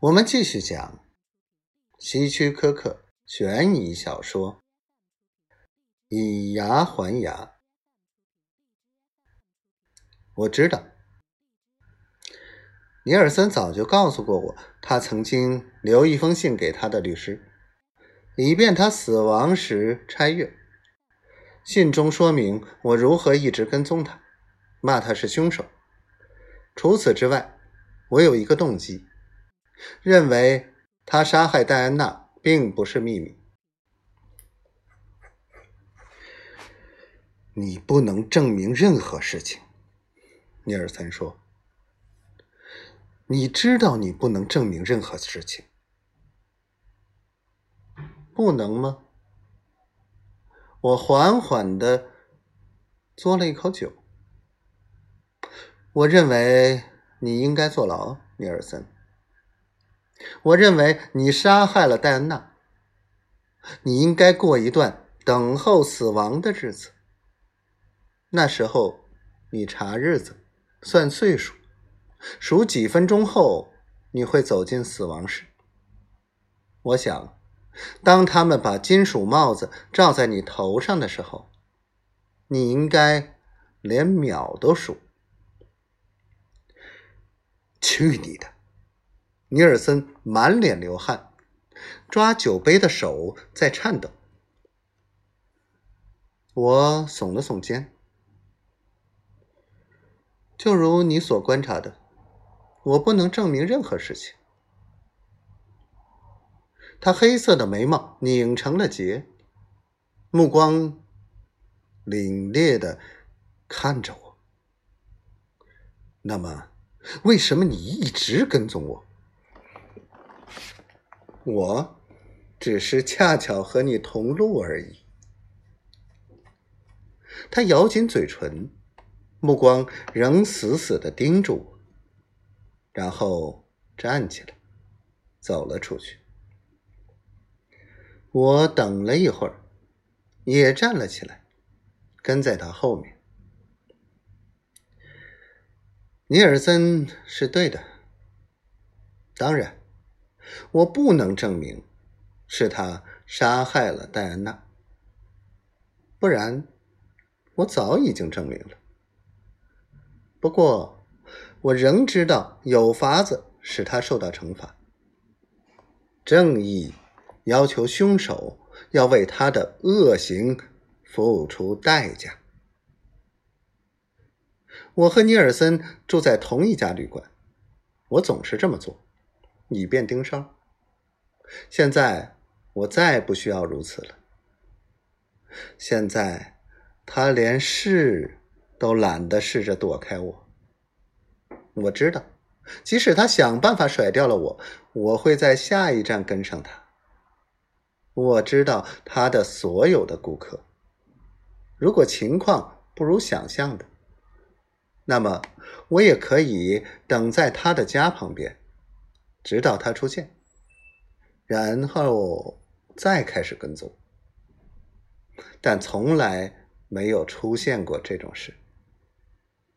我们继续讲希区柯克悬疑小说《以牙还牙》。我知道，尼尔森早就告诉过我，他曾经留一封信给他的律师，以便他死亡时拆阅。信中说明我如何一直跟踪他，骂他是凶手。除此之外，我有一个动机。认为他杀害戴安娜并不是秘密。你不能证明任何事情，尼尔森说。你知道你不能证明任何事情，不能吗？我缓缓的嘬了一口酒。我认为你应该坐牢，尼尔森。我认为你杀害了戴安娜，你应该过一段等候死亡的日子。那时候，你查日子，算岁数，数几分钟后，你会走进死亡室。我想，当他们把金属帽子罩在你头上的时候，你应该连秒都数。去你的！尼尔森满脸流汗，抓酒杯的手在颤抖。我耸了耸肩，就如你所观察的，我不能证明任何事情。他黑色的眉毛拧成了结，目光凛冽的看着我。那么，为什么你一直跟踪我？我只是恰巧和你同路而已。他咬紧嘴唇，目光仍死死的盯住我，然后站起来，走了出去。我等了一会儿，也站了起来，跟在他后面。尼尔森是对的，当然。我不能证明是他杀害了戴安娜，不然我早已经证明了。不过，我仍知道有法子使他受到惩罚。正义要求凶手要为他的恶行付出代价。我和尼尔森住在同一家旅馆，我总是这么做。以便盯梢。现在我再不需要如此了。现在他连试都懒得试着躲开我。我知道，即使他想办法甩掉了我，我会在下一站跟上他。我知道他的所有的顾客。如果情况不如想象的，那么我也可以等在他的家旁边。直到他出现，然后再开始跟踪，但从来没有出现过这种事。